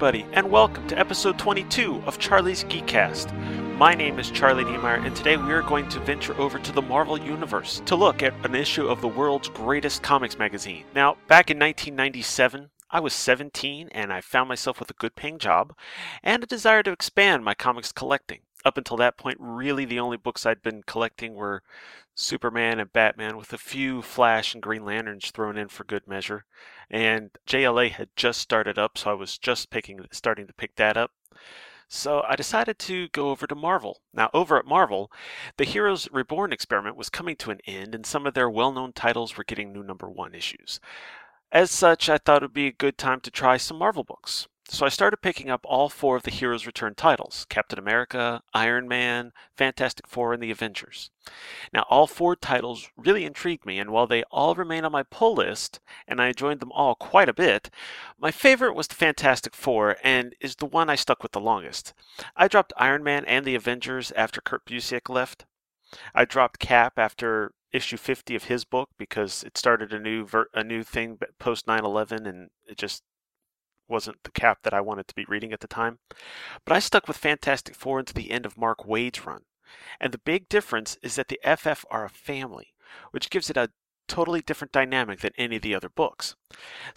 Everybody, and welcome to episode 22 of Charlie's Geekcast. My name is Charlie Niemeyer, and today we are going to venture over to the Marvel Universe to look at an issue of the world's greatest comics magazine. Now, back in 1997, I was 17 and I found myself with a good paying job and a desire to expand my comics collecting. Up until that point, really the only books I'd been collecting were Superman and Batman, with a few Flash and Green Lanterns thrown in for good measure. And JLA had just started up, so I was just picking, starting to pick that up. So I decided to go over to Marvel. Now, over at Marvel, the Heroes Reborn experiment was coming to an end, and some of their well known titles were getting new number one issues. As such, I thought it would be a good time to try some Marvel books. So I started picking up all four of the Heroes Return titles Captain America, Iron Man, Fantastic Four, and the Avengers. Now, all four titles really intrigued me, and while they all remain on my pull list, and I enjoyed them all quite a bit, my favorite was the Fantastic Four, and is the one I stuck with the longest. I dropped Iron Man and the Avengers after Kurt Busiek left. I dropped Cap after issue 50 of his book because it started a new ver- a new thing post 9/11 and it just wasn't the cap that I wanted to be reading at the time. But I stuck with Fantastic Four into the end of Mark Waid's run. And the big difference is that the FF are a family, which gives it a totally different dynamic than any of the other books.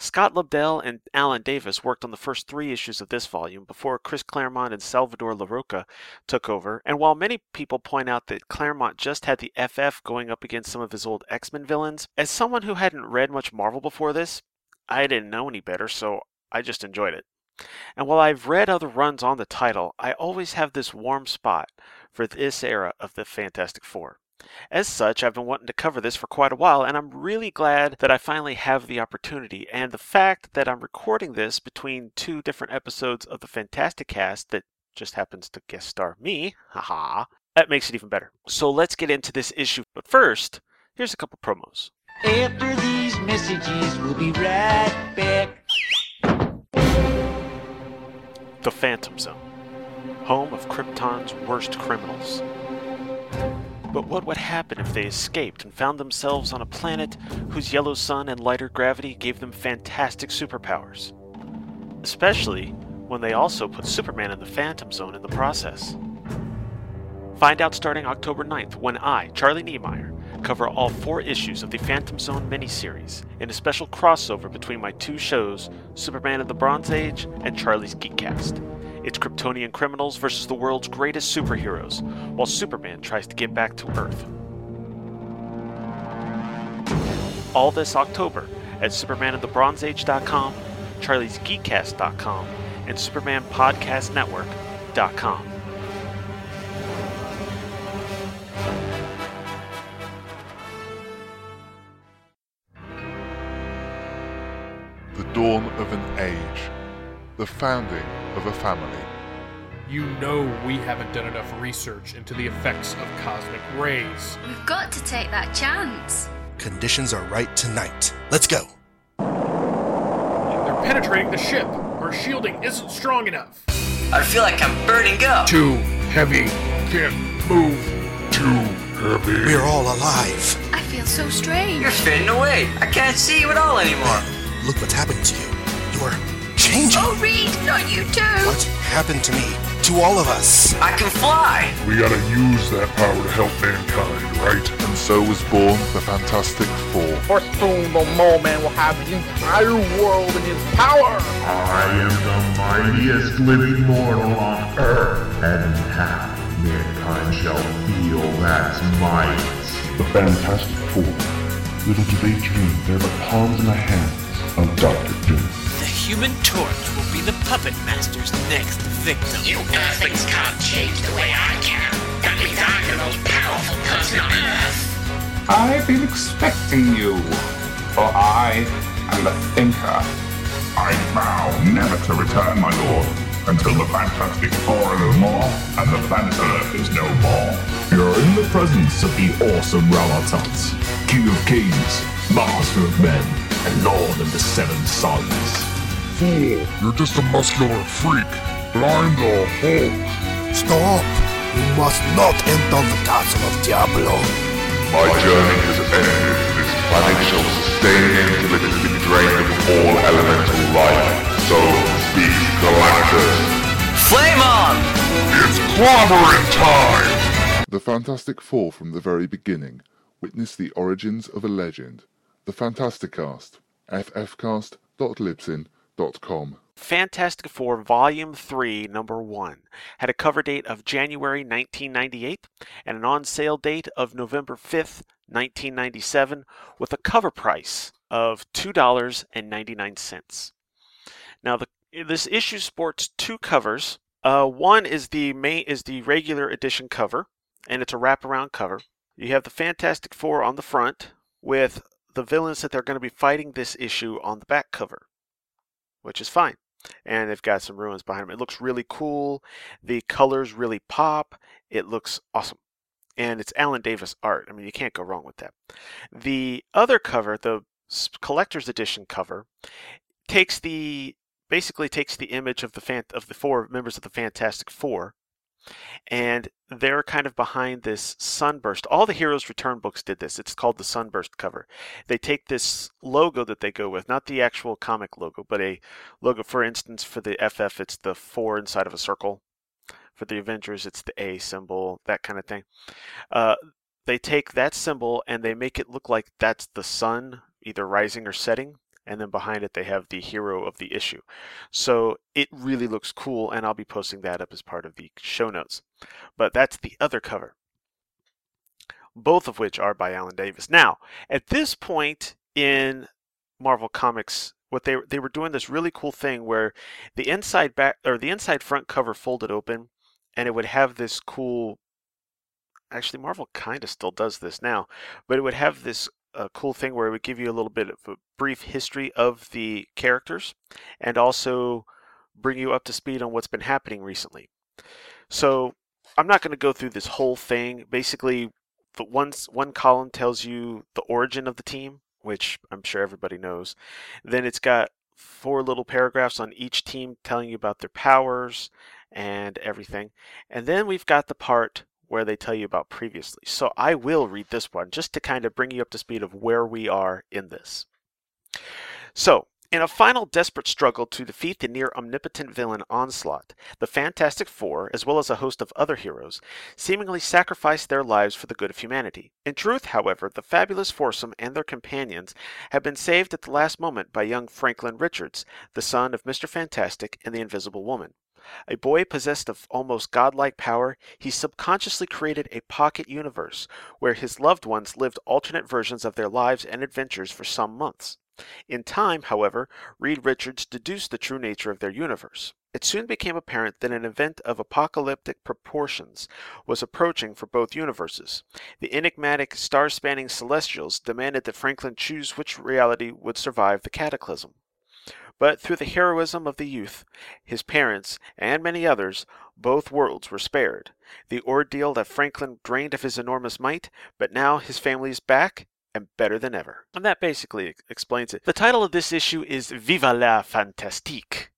Scott Lobdell and Alan Davis worked on the first three issues of this volume before Chris Claremont and Salvador Larroca took over, and while many people point out that Claremont just had the FF going up against some of his old X Men villains, as someone who hadn't read much Marvel before this, I didn't know any better, so I just enjoyed it. And while I've read other runs on the title, I always have this warm spot for this era of the Fantastic Four. As such, I've been wanting to cover this for quite a while, and I'm really glad that I finally have the opportunity. And the fact that I'm recording this between two different episodes of the Fantasticast that just happens to guest star me, haha, that makes it even better. So let's get into this issue. But first, here's a couple promos. After these messages, we'll be right back. The Phantom Zone, home of Krypton's worst criminals. But what would happen if they escaped and found themselves on a planet whose yellow sun and lighter gravity gave them fantastic superpowers? Especially when they also put Superman in the Phantom Zone in the process. Find out starting October 9th when I, Charlie Niemeyer, cover all four issues of the Phantom Zone miniseries in a special crossover between my two shows, Superman of the Bronze Age and Charlie's Geekcast. It's Kryptonian criminals versus the world's greatest superheroes, while Superman tries to get back to Earth. All this October at SupermanoftheBronzeAge.com, Charlie'sGeekcast.com, and SupermanPodcastNetwork.com. dawn of an age, the founding of a family. You know we haven't done enough research into the effects of cosmic rays. We've got to take that chance. Conditions are right tonight. Let's go. They're penetrating the ship. Our shielding isn't strong enough. I feel like I'm burning up. Too heavy. Can't move. Too heavy. We're all alive. I feel so strange. You're fading away. I can't see you at all anymore. Look what's happening to you. You're changing. Oh, Reed, not you too. What happened to me? To all of us. I can fly. We gotta use that power to help mankind, right? And so was born the Fantastic Four. For soon the mole man will have the entire world in his power. I am the mightiest living mortal on earth, and half mankind shall feel that might. The Fantastic Four. Little do they dream they're the pawns in the hands of Doctor Doom. The Human Torch will be the puppet master's next victim. You Earthlings can't change the way I can. That means I'm the most powerful person on Earth. I've been expecting you, for I am the thinker. I vow never to return, my lord, until the Fantastic Four are no more and the planet Earth is no more. You're in the presence of the awesome Ralatot, King of Kings, Master of Men, and Lord of the Seven Suns. Fool, you're just a muscular freak, Blind I'm the Hulk. Stop! You must not enter the castle of Diablo. My journey has ended. This planet shall sustain until it has been drained of all elemental life. So speak, Galactus. Flame on! It's clobbering time! The Fantastic Four from the very beginning witness the origins of a legend the Fantastic Fantasticast. ffcast.libsyn.com. Fantastic Four Volume 3, Number 1, had a cover date of January 1998 and an on sale date of November 5th, 1997, with a cover price of $2.99. Now, the, this issue sports two covers. Uh, one is the main is the regular edition cover, and it's a wraparound cover. You have the Fantastic Four on the front with the villains that they're going to be fighting this issue on the back cover, which is fine. And they've got some ruins behind them. It looks really cool. The colors really pop. It looks awesome. And it's Alan Davis art. I mean, you can't go wrong with that. The other cover, the collector's edition cover, takes the basically takes the image of the fan, of the four members of the Fantastic Four and they're kind of behind this sunburst. All the Heroes Return books did this. It's called the sunburst cover. They take this logo that they go with, not the actual comic logo, but a logo. For instance, for the FF, it's the four inside of a circle. For the Avengers, it's the A symbol, that kind of thing. Uh, they take that symbol and they make it look like that's the sun, either rising or setting and then behind it they have the hero of the issue. So it really looks cool, and I'll be posting that up as part of the show notes. But that's the other cover, both of which are by Alan Davis. Now, at this point in Marvel Comics, what they they were doing this really cool thing where the inside back or the inside front cover folded open, and it would have this cool. Actually, Marvel kind of still does this now, but it would have this a cool thing where it would give you a little bit of a brief history of the characters and also bring you up to speed on what's been happening recently. So I'm not going to go through this whole thing. Basically, the one, one column tells you the origin of the team, which I'm sure everybody knows. Then it's got four little paragraphs on each team telling you about their powers and everything. And then we've got the part where they tell you about previously. So I will read this one just to kind of bring you up to speed of where we are in this. So, in a final desperate struggle to defeat the near omnipotent villain Onslaught, the Fantastic Four, as well as a host of other heroes, seemingly sacrifice their lives for the good of humanity. In truth, however, the fabulous foursome and their companions have been saved at the last moment by young Franklin Richards, the son of Mr. Fantastic and the Invisible Woman. A boy possessed of almost godlike power, he subconsciously created a pocket universe where his loved ones lived alternate versions of their lives and adventures for some months. In time, however, Reed Richards deduced the true nature of their universe. It soon became apparent that an event of apocalyptic proportions was approaching for both universes. The enigmatic, star spanning celestials demanded that Franklin choose which reality would survive the cataclysm. But through the heroism of the youth, his parents, and many others, both worlds were spared. The ordeal that Franklin drained of his enormous might, but now his family is back and better than ever. And that basically explains it. The title of this issue is Viva la Fantastique.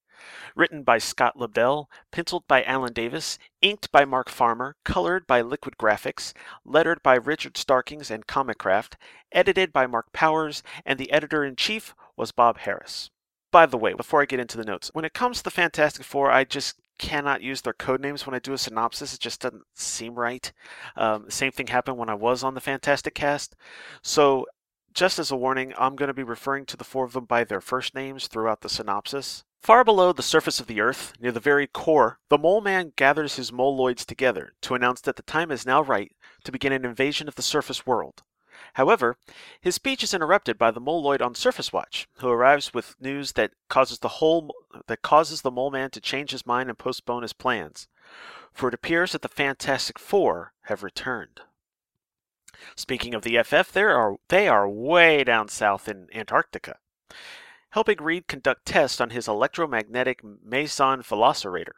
Written by Scott Lobdell, penciled by Alan Davis, inked by Mark Farmer, colored by Liquid Graphics, lettered by Richard Starkings and Comicraft, edited by Mark Powers, and the editor in chief was Bob Harras. By the way, before I get into the notes, when it comes to the Fantastic Four, I just cannot use their code names when I do a synopsis. It just doesn't seem right. Um, same thing happened when I was on the Fantasticast. So, just as a warning, I'm going to be referring to the four of them by their first names throughout the synopsis. Far below the surface of the Earth, near the very core, the Mole Man gathers his moloids together to announce that the time is now right to begin an invasion of the surface world. However, his speech is interrupted by the Moloid on Surface Watch, who arrives with news that causes the whole that causes the Mole Man to change his mind and postpone his plans. For it appears that the Fantastic Four have returned. Speaking of the FF, they are they are way down south in Antarctica, helping Reed conduct tests on his electromagnetic Meson Velocirator.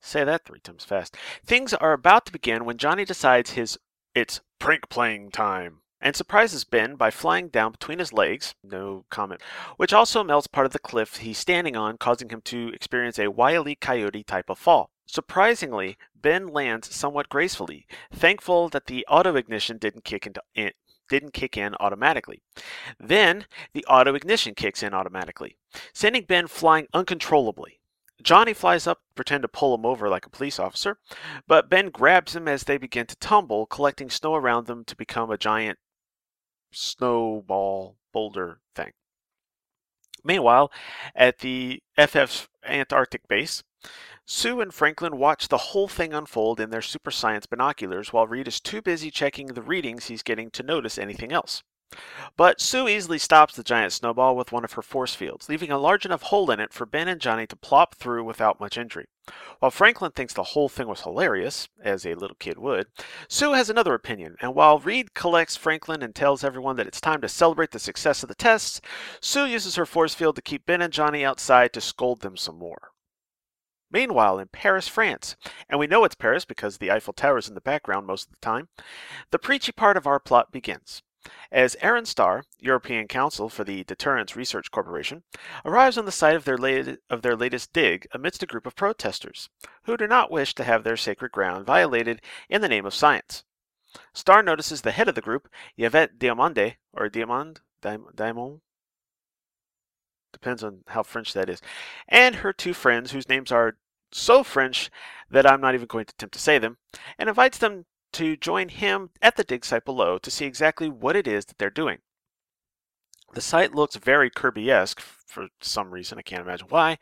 Say that three times fast. Things are about to begin when Johnny decides his it's prank playing time and surprises Ben by flying down between his legs, no comment, which also melts part of the cliff he's standing on, causing him to experience a wily coyote type of fall. Surprisingly, Ben lands somewhat gracefully, thankful that the auto ignition didn't kick into it didn't kick in automatically. Then the auto ignition kicks in automatically, sending Ben flying uncontrollably. Johnny flies up pretend to pull him over like a police officer, but Ben grabs him as they begin to tumble, collecting snow around them to become a giant snowball boulder thing. Meanwhile, at the FF's Antarctic base, Sue and Franklin watch the whole thing unfold in their super science binoculars while Reed is too busy checking the readings he's getting to notice anything else. But Sue easily stops the giant snowball with one of her force fields, leaving a large enough hole in it for Ben and Johnny to plop through without much injury. While Franklin thinks the whole thing was hilarious, as a little kid would, Sue has another opinion, and while Reed collects Franklin and tells everyone that it's time to celebrate the success of the tests, Sue uses her force field to keep Ben and Johnny outside to scold them some more. Meanwhile, in Paris, France, and we know it's Paris because the Eiffel Tower is in the background most of the time, the preachy part of our plot begins. As Aaron Starr, European counsel for the Deterrence Research Corporation, arrives on the site of their, lat- of their latest dig amidst a group of protesters who do not wish to have their sacred ground violated in the name of science. Starr notices the head of the group, Yvette Diamande, or Diamond, Diamond, depends on how French that is, and her two friends, whose names are so French that I'm not even going to attempt to say them, and invites them to join him at the dig site below to see exactly what it is that they're doing. The site looks very Kirby esque for some reason, I can't imagine why,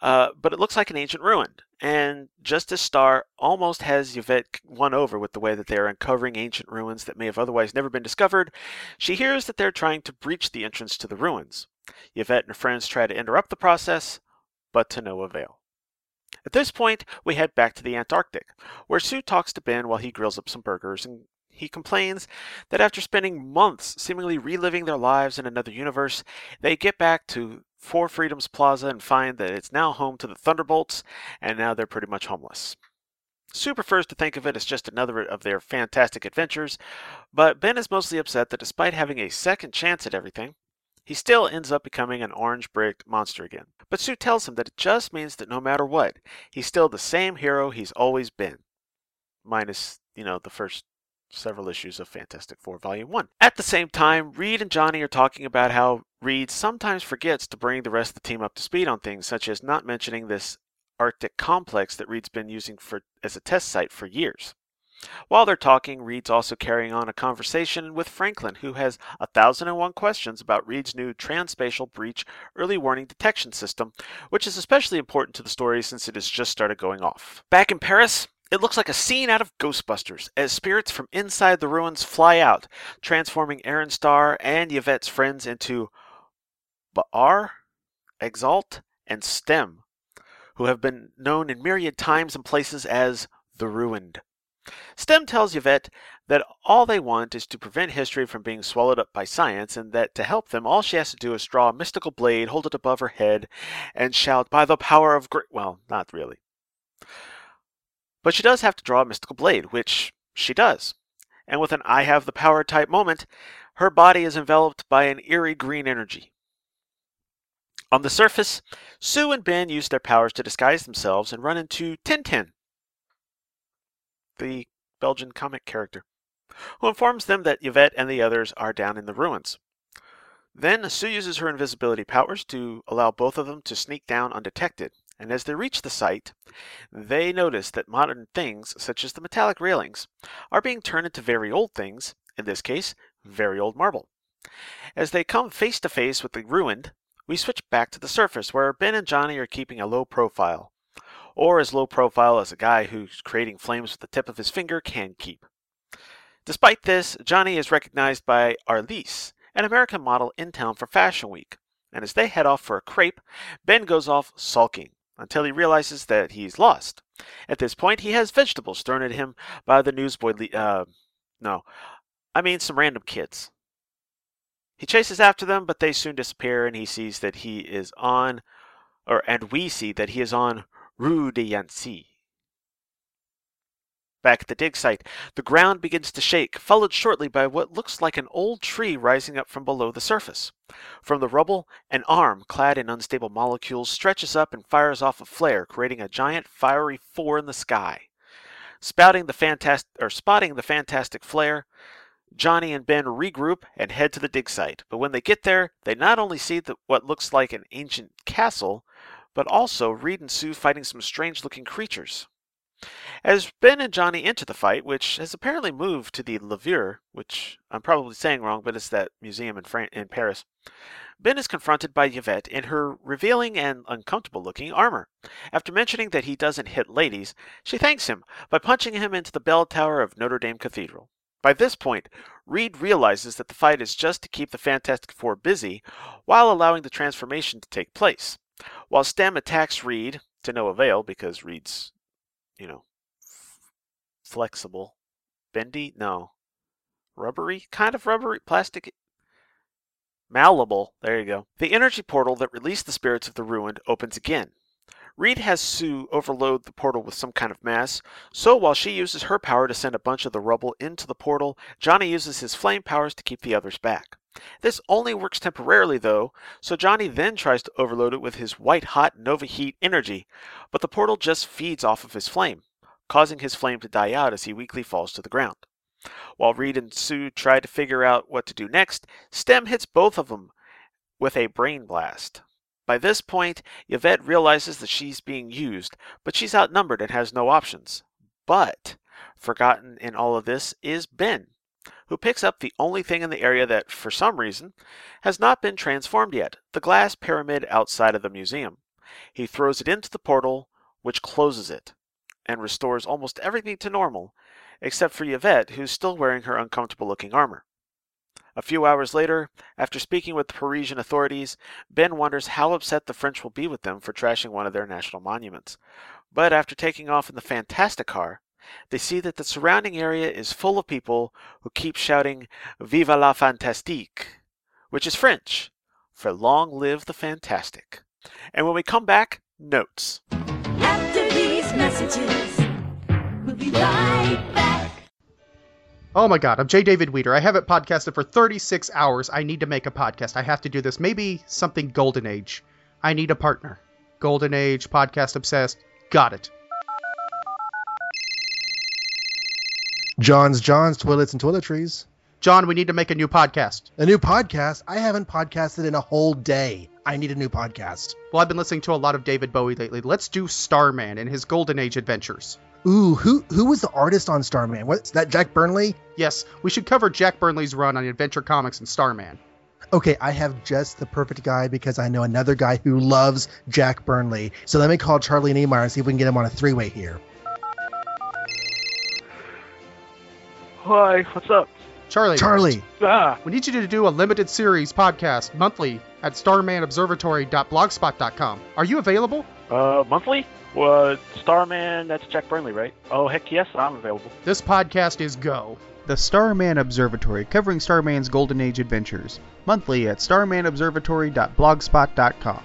uh, but it looks like an ancient ruin. And just as Starr almost has Yvette won over with the way that they are uncovering ancient ruins that may have otherwise never been discovered, she hears that they're trying to breach the entrance to the ruins. Yvette and her friends try to interrupt the process, but to no avail. At this point, we head back to the Antarctic, where Sue talks to Ben while he grills up some burgers, and he complains that after spending months seemingly reliving their lives in another universe, they get back to Four Freedoms Plaza and find that it's now home to the Thunderbolts, and now they're pretty much homeless. Sue prefers to think of it as just another of their fantastic adventures, but Ben is mostly upset that despite having a second chance at everything, he still ends up becoming an orange brick monster again. But Sue tells him that it just means that no matter what, he's still the same hero he's always been. Minus, you know, the first several issues of Fantastic Four Volume 1. At the same time, Reed and Johnny are talking about how Reed sometimes forgets to bring the rest of the team up to speed on things, such as not mentioning this Arctic complex that Reed's been using for as a test site for years. While they're talking, Reed's also carrying on a conversation with Franklin, who has a thousand and one questions about Reed's new transspatial breach early warning detection system, which is especially important to the story since it has just started going off. Back in Paris, it looks like a scene out of Ghostbusters as spirits from inside the ruins fly out, transforming Aaron Starr and Yvette's friends into Baar, Exalt, and Stem, who have been known in myriad times and places as the Ruined. Stem tells Yvette that all they want is to prevent history from being swallowed up by science, and that to help them, all she has to do is draw a mystical blade, hold it above her head, and shout, By the power of great. Well, not really. But she does have to draw a mystical blade, which she does. And with an I have the power type moment, her body is enveloped by an eerie green energy. On the surface, Sue and Ben use their powers to disguise themselves and run into Tintin, the Belgian comic character, who informs them that Yvette and the others are down in the ruins. Then Sue uses her invisibility powers to allow both of them to sneak down undetected, and as they reach the site, they notice that modern things, such as the metallic railings, are being turned into very old things, in this case, very old marble. As they come face to face with the ruined, we switch back to the surface where Ben and Johnny are keeping a low profile, or as low profile as a guy who's creating flames with the tip of his finger can keep. Despite this, Johnny is recognized by Arlise, an American model in town for Fashion Week, and as they head off for a crepe, Ben goes off sulking until he realizes that he's lost. At this point, he has vegetables thrown at him by the newsboy. Le- uh, no, I mean some random kids. He chases after them, but they soon disappear, and he sees that he is on, or and we see that he is on Rue de Yancy. Back at the dig site, the ground begins to shake, followed shortly by what looks like an old tree rising up from below the surface. From the rubble, an arm clad in unstable molecules stretches up and fires off a flare, creating a giant fiery four in the sky. Spouting the or spotting the fantastic flare, Johnny and Ben regroup and head to the dig site. But when they get there, they not only see the, what looks like an ancient castle, but also Reed and Sue fighting some strange looking creatures. As Ben and Johnny enter the fight, which has apparently moved to the Lever, which I'm probably saying wrong, but it's that museum in, Fran- in Paris, Ben is confronted by Yvette in her revealing and uncomfortable looking armor. After mentioning that he doesn't hit ladies, she thanks him by punching him into the bell tower of Notre Dame Cathedral. By this point, Reed realizes that the fight is just to keep the Fantastic Four busy while allowing the transformation to take place. While Stem attacks Reed, to no avail because Reed's, you know, flexible. Bendy? No. Rubbery? Kind of rubbery? Plastic? Malleable. There you go. The energy portal that released the spirits of the ruined opens again. Reed has Sue overload the portal with some kind of mass, so while she uses her power to send a bunch of the rubble into the portal, Johnny uses his flame powers to keep the others back. This only works temporarily though, so Johnny then tries to overload it with his white hot Nova Heat energy, but the portal just feeds off of his flame, causing his flame to die out as he weakly falls to the ground. While Reed and Sue try to figure out what to do next, Stem hits both of them with a brain blast. By this point, Yvette realizes that she's being used, but she's outnumbered and has no options. But, forgotten in all of this is Ben, who picks up the only thing in the area that, for some reason, has not been transformed yet the glass pyramid outside of the museum. He throws it into the portal, which closes it, and restores almost everything to normal, except for Yvette, who's still wearing her uncomfortable looking armor. A few hours later, after speaking with the Parisian authorities, Ben wonders how upset the French will be with them for trashing one of their national monuments. But after taking off in the Fantastic car, they see that the surrounding area is full of people who keep shouting Vive la Fantastique, which is French for Long Live the Fantastic. And when we come back, notes. After these messages, we'll be right back. Oh my god, I'm J. David Weter. I haven't podcasted for 36 hours. I need to make a podcast. I have to do this. Maybe something Golden Age. I need a partner. Golden Age, podcast obsessed. Got it. John's John's Toilets and Toiletries. John, we need to make a new podcast. A new podcast? I haven't podcasted in a whole day. I need a new podcast. Well, I've been listening to a lot of David Bowie lately. Let's do Starman and his Golden Age adventures. Ooh, who who was the artist on Starman? What's that? Jack Burnley? Yes, we should cover Jack Burnley's run on Adventure Comics and Starman. Okay, I have just the perfect guy because I know another guy who loves Jack Burnley. So let me call Charlie Niemeyer and see if we can get him on a three-way here. Hi, what's up? Charlie. Charlie. Ah. We need you to do a limited series podcast monthly at starmanobservatory.blogspot.com. Are you available? Uh, monthly? Well, Starman, that's Jack Burnley, right? Oh, heck yes, I'm available. This podcast is go. The Starman Observatory, covering Starman's Golden Age adventures. Monthly at starmanobservatory.blogspot.com.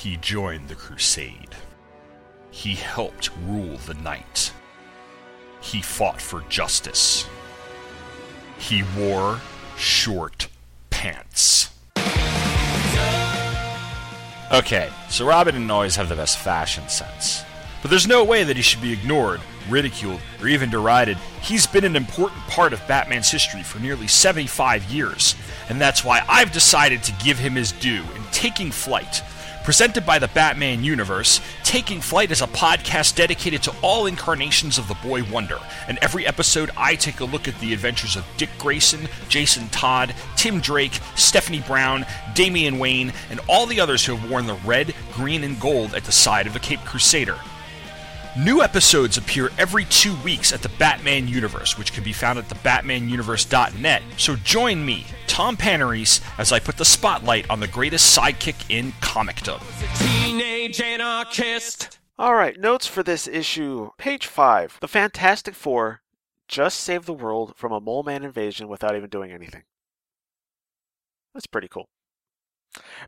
He joined the crusade. He helped rule the night. He fought for justice. He wore short pants. Okay, so Robin didn't always have the best fashion sense. But there's no way that he should be ignored, ridiculed, or even derided. He's been an important part of Batman's history for nearly 75 years, and that's why I've decided to give him his due in Taking Flight, Presented by the Batman Universe, Taking Flight is a podcast dedicated to all incarnations of the Boy Wonder. And every episode, I take a look at the adventures of Dick Grayson, Jason Todd, Tim Drake, Stephanie Brown, Damian Wayne, and all the others who have worn the red, green, and gold at the side of the Cape Crusader. New episodes appear every two weeks at the Batman Universe, which can be found at thebatmanuniverse.net. So join me, Tom Panarese, as I put the spotlight on the greatest sidekick in comicdom. Teenage anarchist. All right, notes for this issue. Page 5. The Fantastic Four just saved the world from a mole man invasion without even doing anything. That's pretty cool.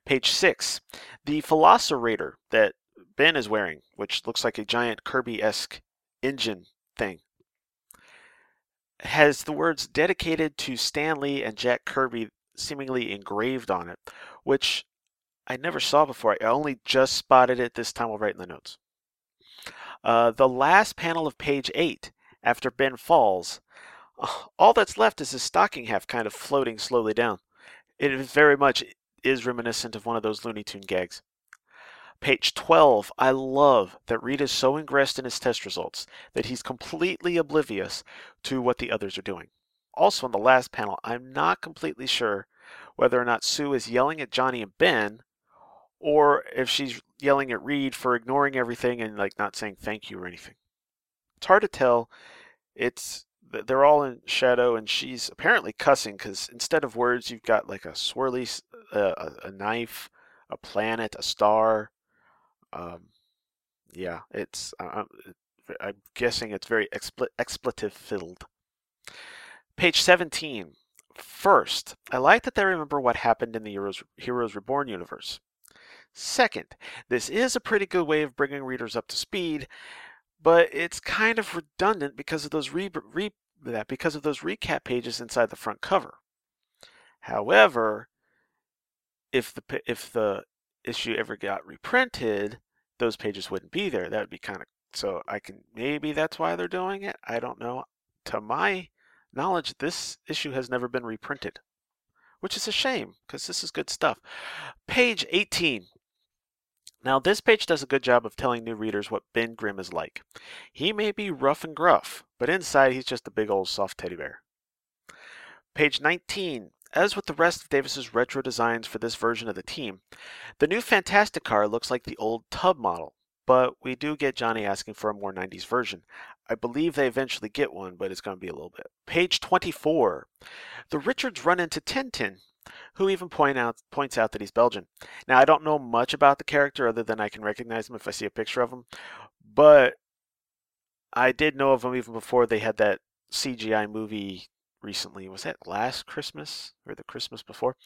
Page 6. The Velociraptor that Ben is wearing, which looks like a giant Kirby esque engine thing, has the words dedicated to Stan Lee and Jack Kirby seemingly engraved on it, which I never saw before. I only just spotted it this time while writing the notes. Uh, the last panel of page 8, after Ben falls, all that's left is his stocking half kind of floating slowly down. It very much is reminiscent of one of those Looney Tune gags. Page 12, I love that Reed is so engrossed in his test results that he's completely oblivious to what the others are doing. Also, on the last panel, I'm not completely sure whether or not Sue is yelling at Johnny and Ben or if she's yelling at Reed for ignoring everything and like not saying thank you or anything. It's hard to tell. It's they're all in shadow and she's apparently cussing because instead of words you've got like a swirly uh, a, knife a planet a star um, yeah it's I'm, I'm, guessing it's very expl- expletive filled page 17 first i like that they remember what happened in the heroes, heroes reborn universe second this is a pretty good way of bringing readers up to speed but it's kind of redundant because of those re, re, that because of those recap pages inside the front cover. However, if the if the issue ever got reprinted, those pages wouldn't be there. That would be kind of so I can maybe that's why they're doing it. I don't know. To my knowledge, this issue has never been reprinted, which is a shame because this is good stuff. Page 18. Now, this page does a good job of telling new readers what Ben Grimm is like. He may be rough and gruff, but inside he's just a big old soft teddy bear. Page 19. As with the rest of Davis's retro designs for this version of the team, the new Fantastic car looks like the old tub model, but we do get Johnny asking for a more 90s version. I believe they eventually get one, but it's going to be a little bit. Page 24. The Richards run into Tintin, who even point out points out that he's Belgian. Now I don't know much about the character other than I can recognize him if I see a picture of him, but I did know of him even before they had that CGI movie recently. Was that last Christmas or the Christmas before?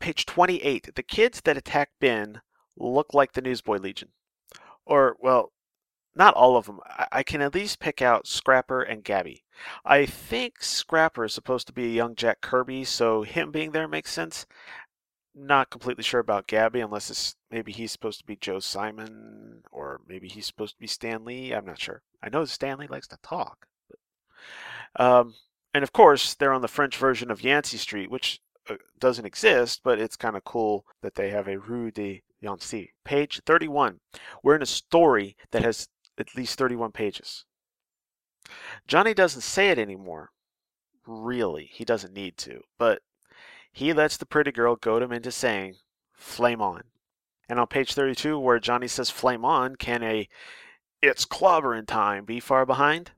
Page 28. The kids that attack Ben look like the Newsboy Legion. Or, well, not all of them. I can at least pick out Scrapper and Gabby. I think Scrapper is supposed to be a young Jack Kirby, so him being there makes sense. Not completely sure about Gabby, unless it's maybe he's supposed to be Joe Simon, or maybe he's supposed to be Stan Lee. I'm not sure. I know Stan Lee likes to talk. But, um, and of course, they're on the French version of Yancy Street, which uh, doesn't exist, but it's kind of cool that they have a Rue de Yancy. Page 31. We're in a story that has at least 31 pages. Johnny doesn't say it anymore. Really, he doesn't need to, but he lets the pretty girl goad him into saying, Flame on. And on page 32, where Johnny says flame on, can a it's clobbering time be far behind?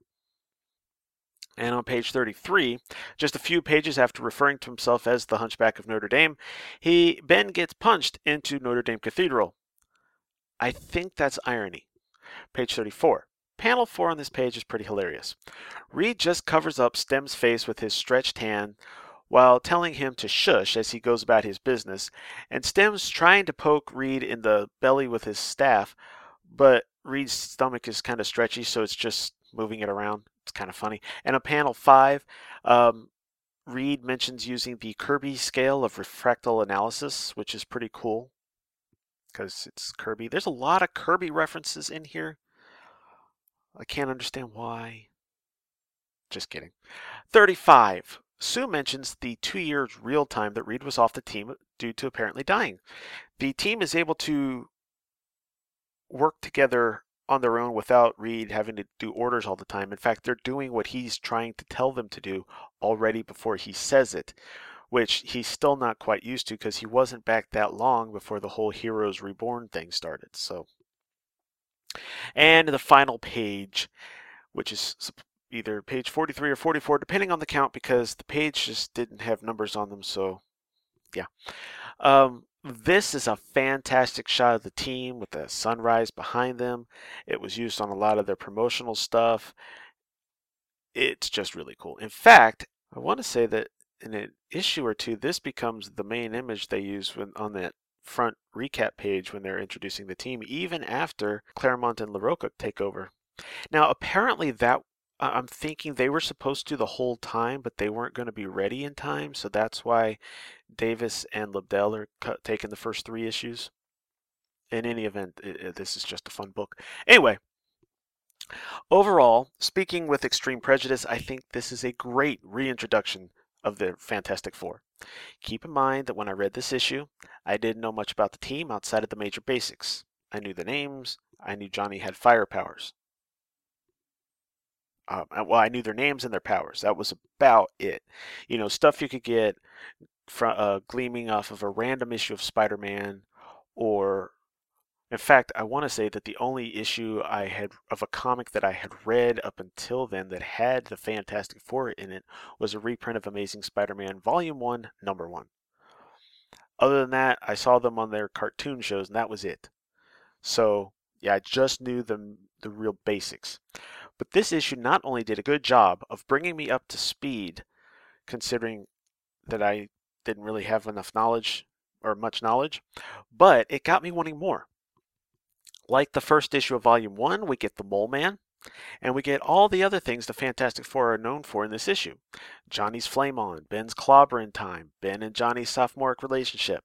And on page 33, just a few pages after referring to himself as the Hunchback of Notre Dame, he Ben gets punched into Notre Dame Cathedral. I think that's irony. Page 34. Panel 4 on this page is pretty hilarious. Reed just covers up Stem's face with his stretched hand while telling him to shush as he goes about his business, and Stem's trying to poke Reed in the belly with his staff, but Reed's stomach is kind of stretchy, so it's just moving it around. Kind of funny. And on panel 5, um, Reed mentions using the Kirby scale of refractal analysis, which is pretty cool because it's Kirby. There's a lot of Kirby references in here. I can't understand why. Just kidding. 35. Sue mentions the two years real time that Reed was off the team due to apparently dying. The team is able to work together on their own without Reed having to do orders all the time. In fact, they're doing what he's trying to tell them to do already before he says it, which he's still not quite used to because he wasn't back that long before the whole Heroes Reborn thing started. So, and the final page, which is either page 43 or 44, depending on the count, because the page just didn't have numbers on them. So, yeah. Um, this is a fantastic shot of the team with the sunrise behind them. It was used on a lot of their promotional stuff. It's just really cool. In fact, I want to say that in an issue or two, this becomes the main image they use when, on that front recap page when they're introducing the team, even after Claremont and Larroca take over. Now, apparently, that I'm thinking they were supposed to the whole time, but they weren't going to be ready in time, so that's why Davis and Lobdell are cu- taking the first three issues. In any event, i i- this is just a fun book. Anyway, overall, speaking with extreme prejudice, I think this is a great reintroduction of the Fantastic Four. Keep in mind that when I read this issue, I didn't know much about the team outside of the major basics. I knew the names, I knew Johnny had fire powers. Um, uh, well, I knew their names and their powers. That was about it. You know, stuff you could get from uh, gleaming off of a random issue of Spider-Man, or in fact, I want to say that the only issue I had of a comic that I had read up until then that had the Fantastic Four in it was a reprint of Amazing Spider-Man Volume One, Number One. Other than that, I saw them on their cartoon shows, and that was it. So yeah, I just knew the the real basics. But this issue not only did a good job of bringing me up to speed, considering that I didn't really have enough knowledge or much knowledge, but it got me wanting more. Like the first issue of Volume 1, we get the Mole Man, and we get all the other things the Fantastic Four are known for in this issue Johnny's Flame On, Ben's Clobbering Time, Ben and Johnny's sophomoric relationship,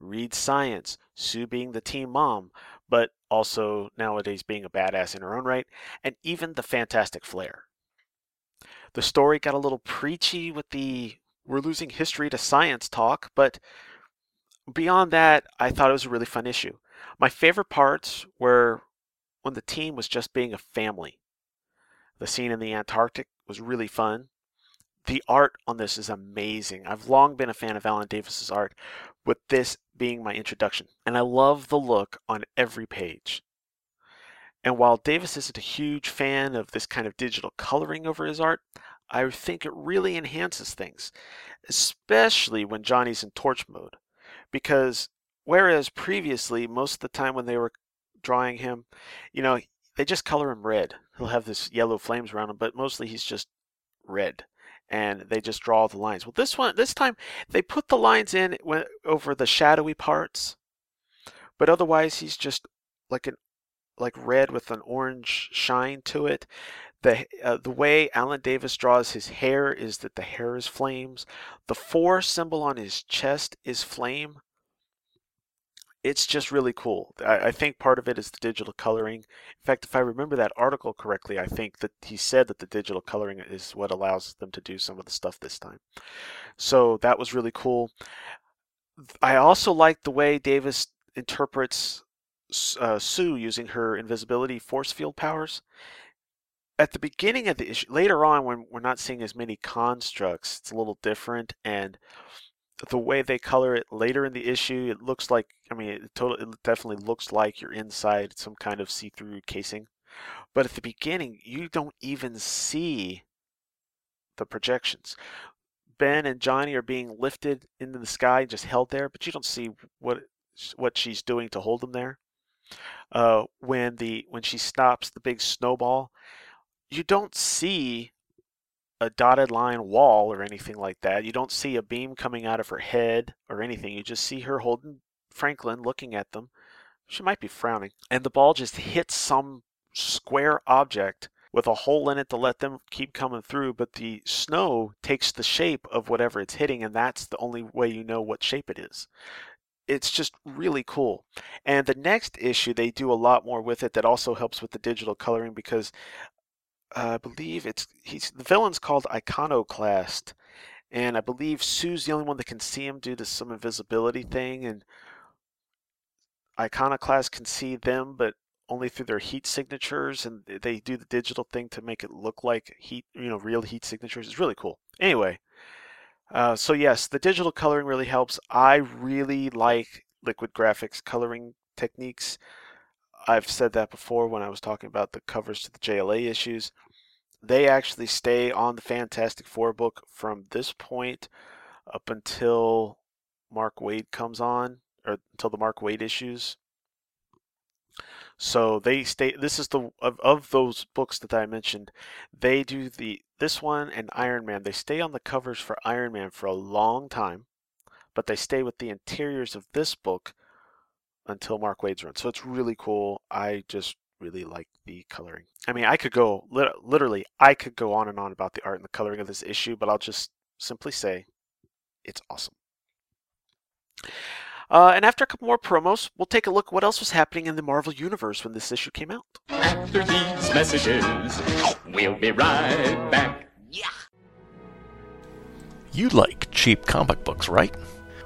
Reed's Science, Sue being the team mom, but also nowadays being a badass in her own right, and even the Fantastic Flare. The story got a little preachy with the we're losing history to science talk, but beyond that, I thought it was a really fun issue. My favorite parts were when the team was just being a family. The scene in the Antarctic was really fun. The art on this is amazing. I've long been a fan of Alan Davis's art, with this being my introduction, and I love the look on every page. And while Davis isn't a huge fan of this kind of digital coloring over his art, I think it really enhances things, especially when Johnny's in torch mode. Because whereas previously, most of the time when they were drawing him, you know, they just color him red. He'll have this yellow flames around him, but mostly he's just red. And they just draw the lines. Well, this one, this time, they put the lines in over the shadowy parts, but otherwise he's just like an like red with an orange shine to it. The uh, the way Alan Davis draws his hair is that the hair is flames. The four symbol on his chest is flame. It's just really cool. I, I think part of it is the digital coloring. In fact, if I remember that article correctly, I think that he said that the digital coloring is what allows them to do some of the stuff this time. So that was really cool. I also like the way Davis interprets uh, Sue using her invisibility force field powers. At the beginning of the issue, later on, when we're not seeing as many constructs, it's a little different. And the way they color it later in the issue, it looks like, I mean, it, totally, it definitely looks like you're inside some kind of see through casing. But at the beginning, you don't even see the projections. Ben and Johnny are being lifted into the sky, just held there, but you don't see what what she's doing to hold them there. Uh, when the when she stops the big snowball, you don't see a dotted line wall or anything like that. You don't see a beam coming out of her head or anything. You just see her holding Franklin looking at them. She might be frowning. And the ball just hits some square object with a hole in it to let them keep coming through, but the snow takes the shape of whatever it's hitting, and that's the only way you know what shape it is it's just really cool. And the next issue, they do a lot more with it that also helps with the digital coloring because uh, I believe it's he's the villain's called Iconoclast, and I believe Sue's the only one that can see him due to some invisibility thing, and Iconoclast can see them, but only through their heat signatures, and they do the digital thing to make it look like heat, you know, real heat signatures. It's really cool. Anyway, uh, so yes, the digital coloring really helps. I really like liquid graphics coloring techniques. I've said that before when I was talking about the covers to the JLA issues. They actually stay on the Fantastic Four book from this point up until Mark Waid comes on, or until the Mark Waid issues. So they stay. This is the of, of those books that I mentioned. They do the this one and Iron Man. They stay on the covers for Iron Man for a long time, but they stay with the interiors of this book until Mark Waid's run. So it's really cool. I just really like the coloring. I mean, I could go literally. I could go on and on about the art and the coloring of this issue, but I'll just simply say it's awesome. Uh, and after a couple more promos, we'll take a look what else was happening in the Marvel Universe when this issue came out. After these messages, we'll be right back. Yeah. You like cheap comic books, right?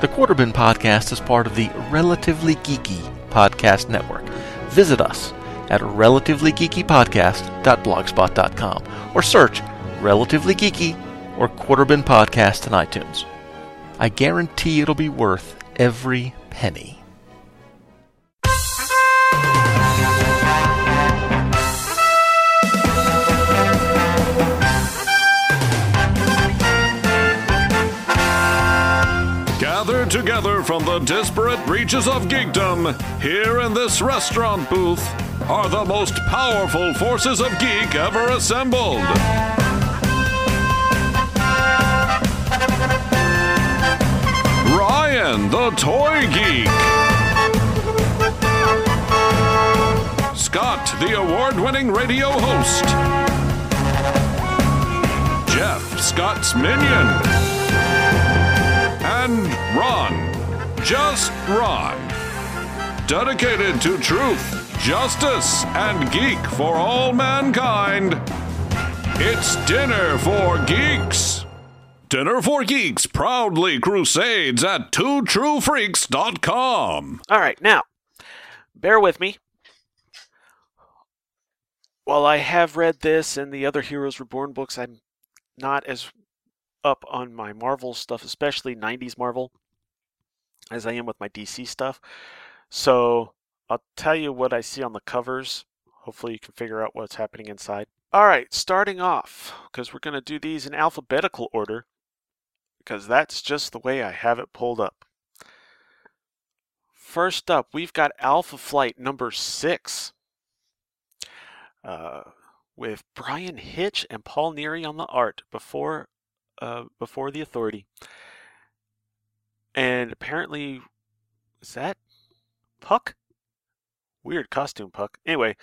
The Quarterbin Podcast is part of the Relatively Geeky Podcast Network. Visit us at relativelygeekypodcast.blogspot.com or search Relatively Geeky or Quarterbin Podcast in iTunes. I guarantee it'll be worth every penny. Disparate reaches of geekdom, here in this restaurant booth, are the most powerful forces of geek ever assembled. Ryan, the toy geek. Scott, the award winning radio host. Jeff, Scott's minion. And Ron, just Ron. Dedicated to truth, justice, and geek for all mankind. It's Dinner for Geeks. Dinner for Geeks proudly crusades at twotruefreaks.com. All right, now, bear with me. While I have read this and the other Heroes Reborn books, I'm not as up on my Marvel stuff, especially 90s Marvel, as I am with my DC stuff. So I'll tell you what I see on the covers. Hopefully, you can figure out what's happening inside. All right, starting off, because we're going to do these in alphabetical order, because that's just the way I have it pulled up. First up, we've got Alpha Flight number six. Uh, with Bryan Hitch and Paul Neary on the art before uh, before the authority. And apparently, is that Puck? Weird costume, Puck. Anyway,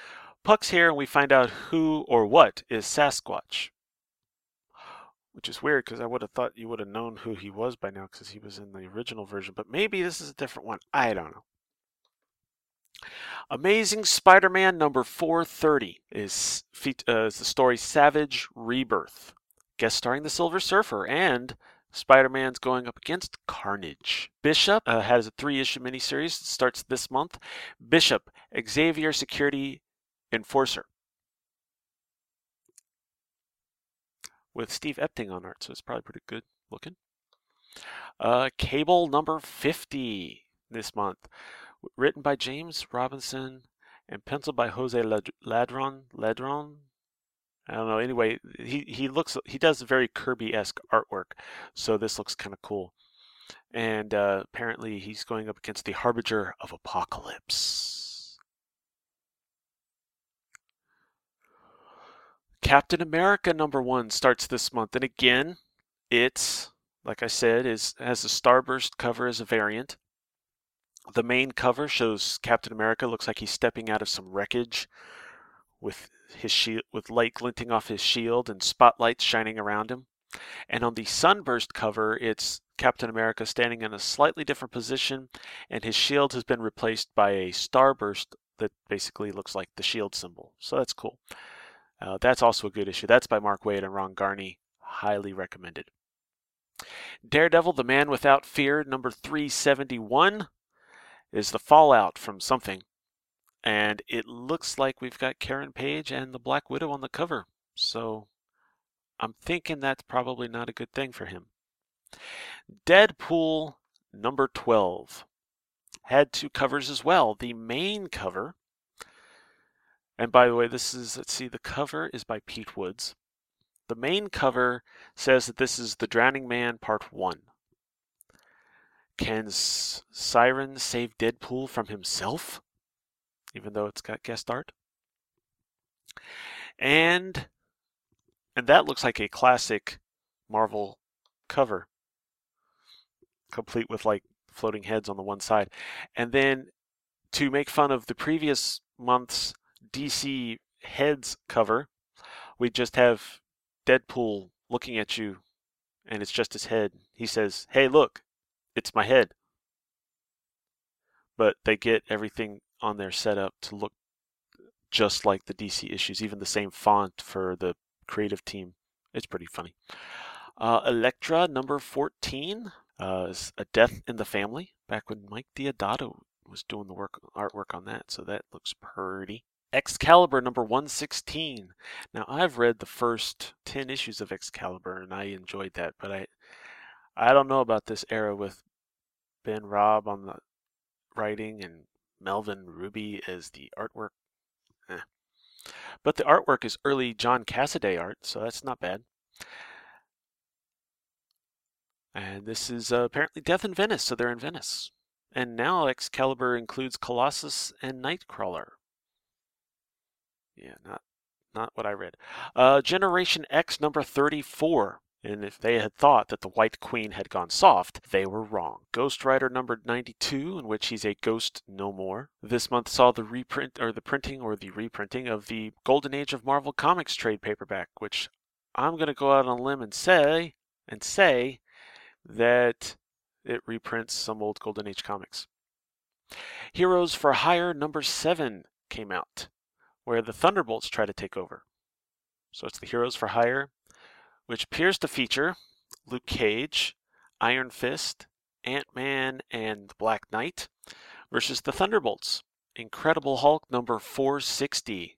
Puck's here and we find out who or what is Sasquatch. Which is weird because I would have thought you would have known who he was by now because he was in the original version. But maybe this is a different one. I don't know. Amazing Spider Man number 430 is, uh, is the story Savage Rebirth guest starring the Silver Surfer, and Spider Man's going up against Carnage. Bishop uh, has a three issue miniseries that starts this month. Bishop, Xavier Security Enforcer. With Steve Epting on art, so it's probably pretty good looking. Uh, Cable number 50 this month. Written by James Robinson and penciled by Jose Ladrönn. Ladrönn? I don't know. Anyway, he, he looks he does very Kirby esque artwork, so this looks kind of cool. And uh, apparently, he's going up against the Harbinger of Apocalypse. Captain America number one starts this month, and again, it's like I said, is has a starburst cover as a variant. The main cover shows Captain America looks like he's stepping out of some wreckage with his shield with light glinting off his shield and spotlights shining around him. And on the sunburst cover, it's Captain America standing in a slightly different position, and his shield has been replaced by a starburst that basically looks like the shield symbol. So that's cool. Uh, that's also a good issue. That's by Mark Waid and Ron Garney. Highly recommended. Daredevil, the Man Without Fear, number 371, is the fallout from something. And it looks like we've got Karen Page and the Black Widow on the cover. So I'm thinking that's probably not a good thing for him. Deadpool number 12 had two covers as well. The main cover, and by the way, this is, let's see, the cover is by Pete Woods. The main cover says that this is The Drowning Man Part 1. Can S- Siren save Deadpool from himself? Even though it's got guest art. And and that looks like a classic Marvel cover. Complete with like floating heads on the one side. And then to make fun of the previous month's DC heads cover, we just have Deadpool looking at you and it's just his head. He says, Hey, look, it's my head. But they get everything on their setup to look just like the DC issues, even the same font for the creative team. It's pretty funny. Uh, Elektra number 14 uh, is A Death in the Family, back when Mike Deodato was doing the work artwork on that, so that looks pretty. Excalibur number 116. Now I've read the first 10 issues of Excalibur and I enjoyed that, but I I don't know about this era with Ben Raab on the writing and Melvin Rubi as the artwork. Eh. But the artwork is early John Cassaday art, so that's not bad. And this is uh, apparently Death in Venice, so they're in Venice. And now Excalibur includes Colossus and Nightcrawler. Yeah, not not what I read. Uh, Generation X number 34. And if they had thought that the White Queen had gone soft, they were wrong. Ghost Rider number 92, in which he's a ghost no more. This month saw the reprint or the printing or the reprinting of the Golden Age of Marvel Comics trade paperback, which I'm going to go out on a limb and say and say that it reprints some old Golden Age comics. Heroes for Hire number 7 came out, where the Thunderbolts try to take over. So it's the Heroes for Hire which appears to feature Luke Cage, Iron Fist, Ant Man, and the Black Knight versus the Thunderbolts. Incredible Hulk number 460,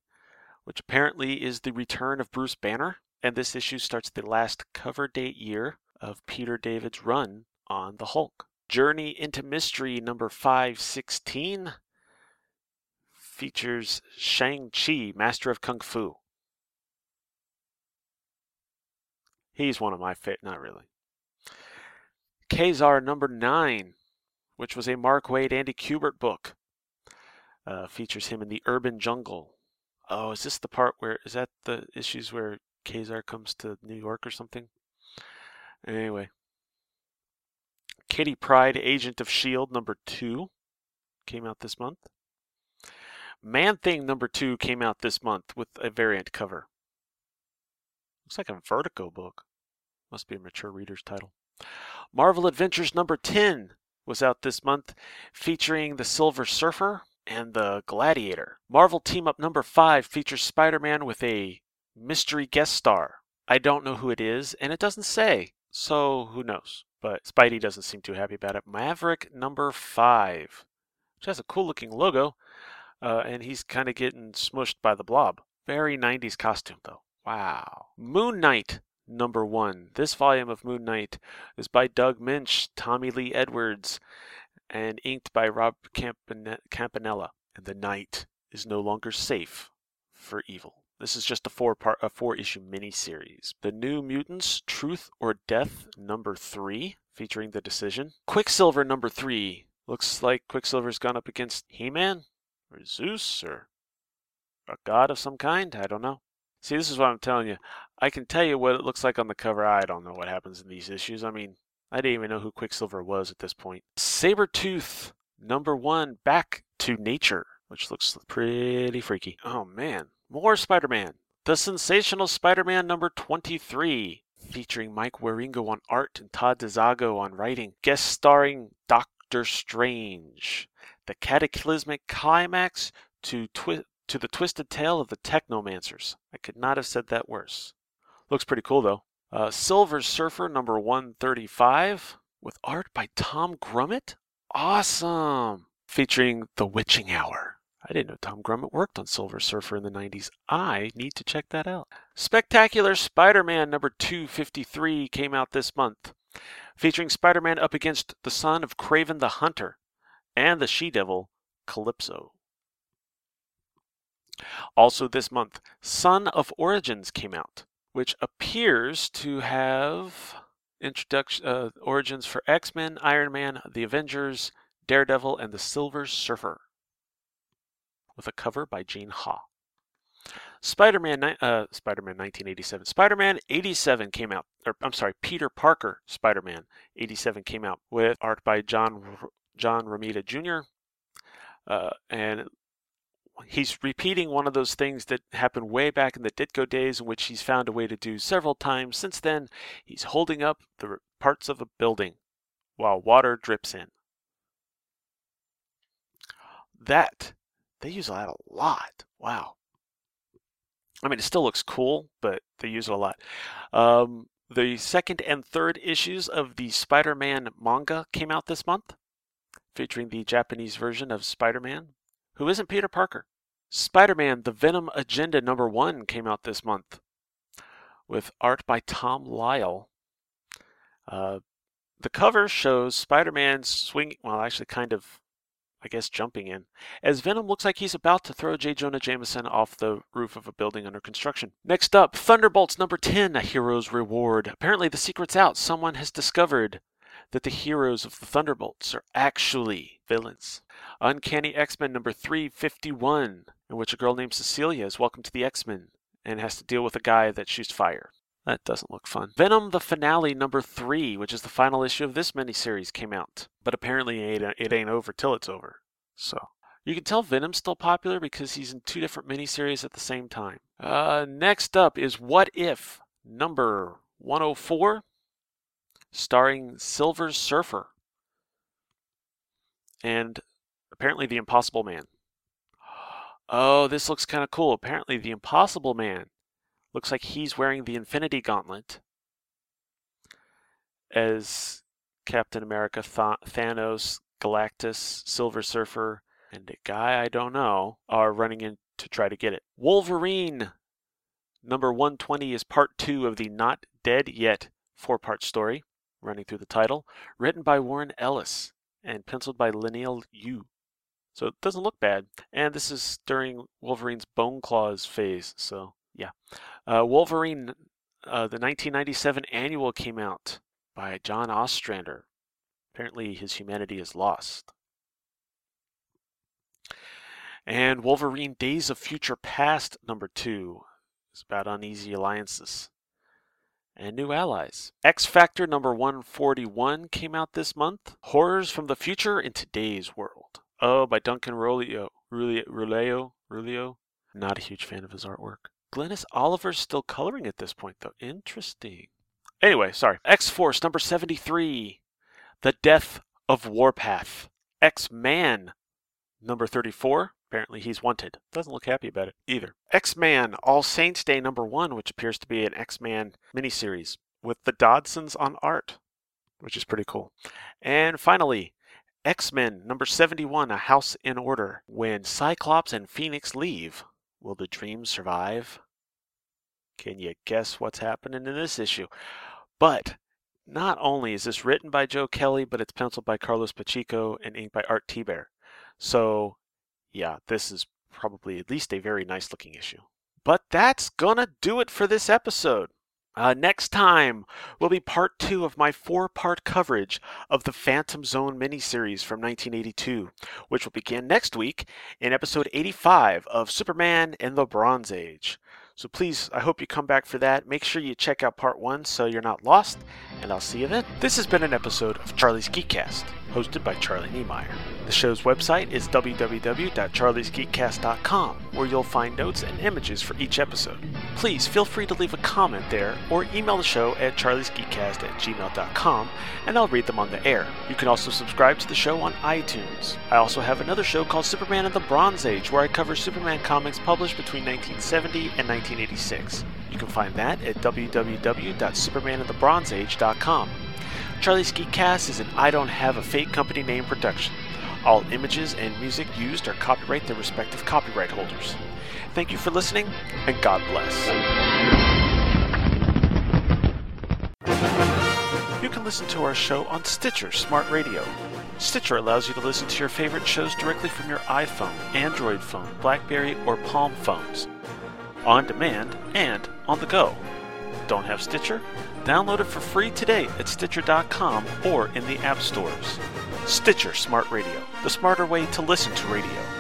which apparently is the return of Bruce Banner, and this issue starts the last cover date year of Peter David's run on the Hulk. Journey into Mystery number 516 features Shang-Chi, Master of Kung Fu. He's one of my favorite. Not really. Kazar number nine, which was a Mark Waid Andy Kubert book, uh, features him in the urban jungle. Oh, is this the part where is that the issues where Kazar comes to New York or something? Anyway, Kitty Pryde, Agent of Shield number two, came out this month. Man Thing number two came out this month with a variant cover. Looks like a Vertigo book. Must be a mature reader's title. Marvel Adventures number 10 was out this month, featuring the Silver Surfer and the Gladiator. Marvel Team Up number 5 features Spider Man with a mystery guest star. I don't know who it is, and it doesn't say, so who knows? But Spidey doesn't seem too happy about it. Maverick number 5, which has a cool looking logo, uh, and he's kind of getting smushed by the blob. Very 90s costume, though. Wow. Moon Knight number one. This volume of Moon Knight is by Doug Moench, Tommy Lee Edwards, and inked by Rob Campanella. And the night is no longer safe for evil. This is just a four part, a four issue miniseries. The New Mutants, Truth or Death, number three, featuring the decision. Quicksilver, number three. Looks like Quicksilver's gone up against He Man, or Zeus, or a god of some kind. I don't know. See, this is what I'm telling you. I can tell you what it looks like on the cover. I don't know what happens in these issues. I mean, I didn't even know who Quicksilver was at this point. Sabretooth, number one, Back to Nature, which looks pretty freaky. Oh man, more Spider Man. The Sensational Spider Man number 23, featuring Mike Wieringo on art and Todd DeZago on writing, guest starring Doctor Strange. The cataclysmic climax to twi- to the twisted tale of the Technomancers. I could not have said that worse. Looks pretty cool though. Uh, Silver Surfer number 135 with art by Tom Grummett. Awesome! Featuring The Witching Hour. I didn't know Tom Grummett worked on Silver Surfer in the 90s. I need to check that out. Spectacular Spider Man number 253 came out this month, featuring Spider Man up against the son of Kraven the Hunter and the she devil Calypso. Also, this month, Son of Origins came out, which appears to have introduction uh, origins for X Men, Iron Man, the Avengers, Daredevil, and the Silver Surfer, with a cover by Gene Ha. Spider-Man, uh, Spider-Man 1987. Spider-Man 87 came out, or I'm sorry, Peter Parker Spider-Man 87 came out with art by John John Romita Jr. Uh, and he's repeating one of those things that happened way back in the Ditko days, in which he's found a way to do several times. Since then, he's holding up the parts of a building while water drips in. That they use that a lot. Wow. I mean, it still looks cool, but they use it a lot. Um, the second and third issues of the Spider Man manga came out this month, featuring the Japanese version of Spider Man, who isn't Peter Parker. Spider Man The Venom Agenda number one came out this month with art by Tom Lyle. Uh, the cover shows Spider Man swinging, well, actually, kind of I guess, jumping in, as Venom looks like he's about to throw J. Jonah Jameson off the roof of a building under construction. Next up, Thunderbolts number 10, A Hero's Reward. Apparently, the secret's out. Someone has discovered that the heroes of the Thunderbolts are actually villains. Uncanny X Men number 351, in which a girl named Cecilia is welcomed to the X Men and has to deal with a guy that shoots fire. That doesn't look fun. Venom the Finale number 3, which is the final issue of this miniseries, came out. But apparently it ain't over till it's over. So you can tell Venom's still popular because he's in two different miniseries at the same time. Uh, next up is What If number 104, starring Silver Surfer and apparently the Impossible Man. Oh, this looks kind of cool. Apparently, the Impossible Man Looks like he's wearing the Infinity Gauntlet as Captain America, Th- Thanos, Galactus, Silver Surfer, and a guy I don't know are running in to try to get it. Wolverine number 120 is part two of the Not Dead Yet four part story, running through the title, written by Warren Ellis and penciled by Leinil Yu. So it doesn't look bad. And this is during Wolverine's Bone Claws phase, so yeah. Uh, Wolverine, uh, the 1997 annual came out by John Ostrander. Apparently, his humanity is lost. And Wolverine Days of Future Past, number two, is about uneasy alliances and new allies. X Factor number 141 came out this month. Horrors from the Future in Today's World. Oh, by Duncan Rulio. Rulio? Rulio? Not a huge fan of his artwork. Glynis Oliver's still coloring at this point, though. Interesting. Anyway, sorry. X Force number 73. The Death of Warpath. X Man number 34. Apparently he's wanted. Doesn't look happy about it either. X Man All Saints Day number 1, which appears to be an X Man miniseries with the Dodsons on art, which is pretty cool. And finally, X Men number 71, A House in Order. When Cyclops and Phoenix leave, Will the dream survive? Can you guess what's happening in this issue? But not only is this written by Joe Kelly, but it's penciled by Carlos Pacheco and inked by Art Thibert. So, yeah, this is probably at least a very nice looking issue. But that's gonna do it for this episode. Uh, next time will be part two of my four part coverage of the Phantom Zone miniseries from 1982, which will begin next week in episode 85 of Superman in the Bronze Age. So please, I hope you come back for that. Make sure you check out part one so you're not lost, and I'll see you then. This has been an episode of Charlie's Geekcast, hosted by Charlie Niemeyer. The show's website is www.charliesgeekcast.com, where you'll find notes and images for each episode. Please feel free to leave a comment there or email the show at charliesgeekcast at gmail.com, and I'll read them on the air. You can also subscribe to the show on iTunes. I also have another show called Superman in the Bronze Age, where I cover Superman comics published between 1970 and 1986. You can find that at www.supermaninthebronzeage.com. Charlie's Geekcast is an I Don't Have a Fake Company name production. All images and music used are copyright their respective copyright holders. Thank you for listening, and God bless. You can listen to our show on Stitcher Smart Radio. Stitcher allows you to listen to your favorite shows directly from your iPhone, Android phone, Blackberry, or Palm phones, on demand and on the go. Don't have Stitcher? Download it for free today at Stitcher.com or in the app stores. Stitcher Smart Radio, the smarter way to listen to radio.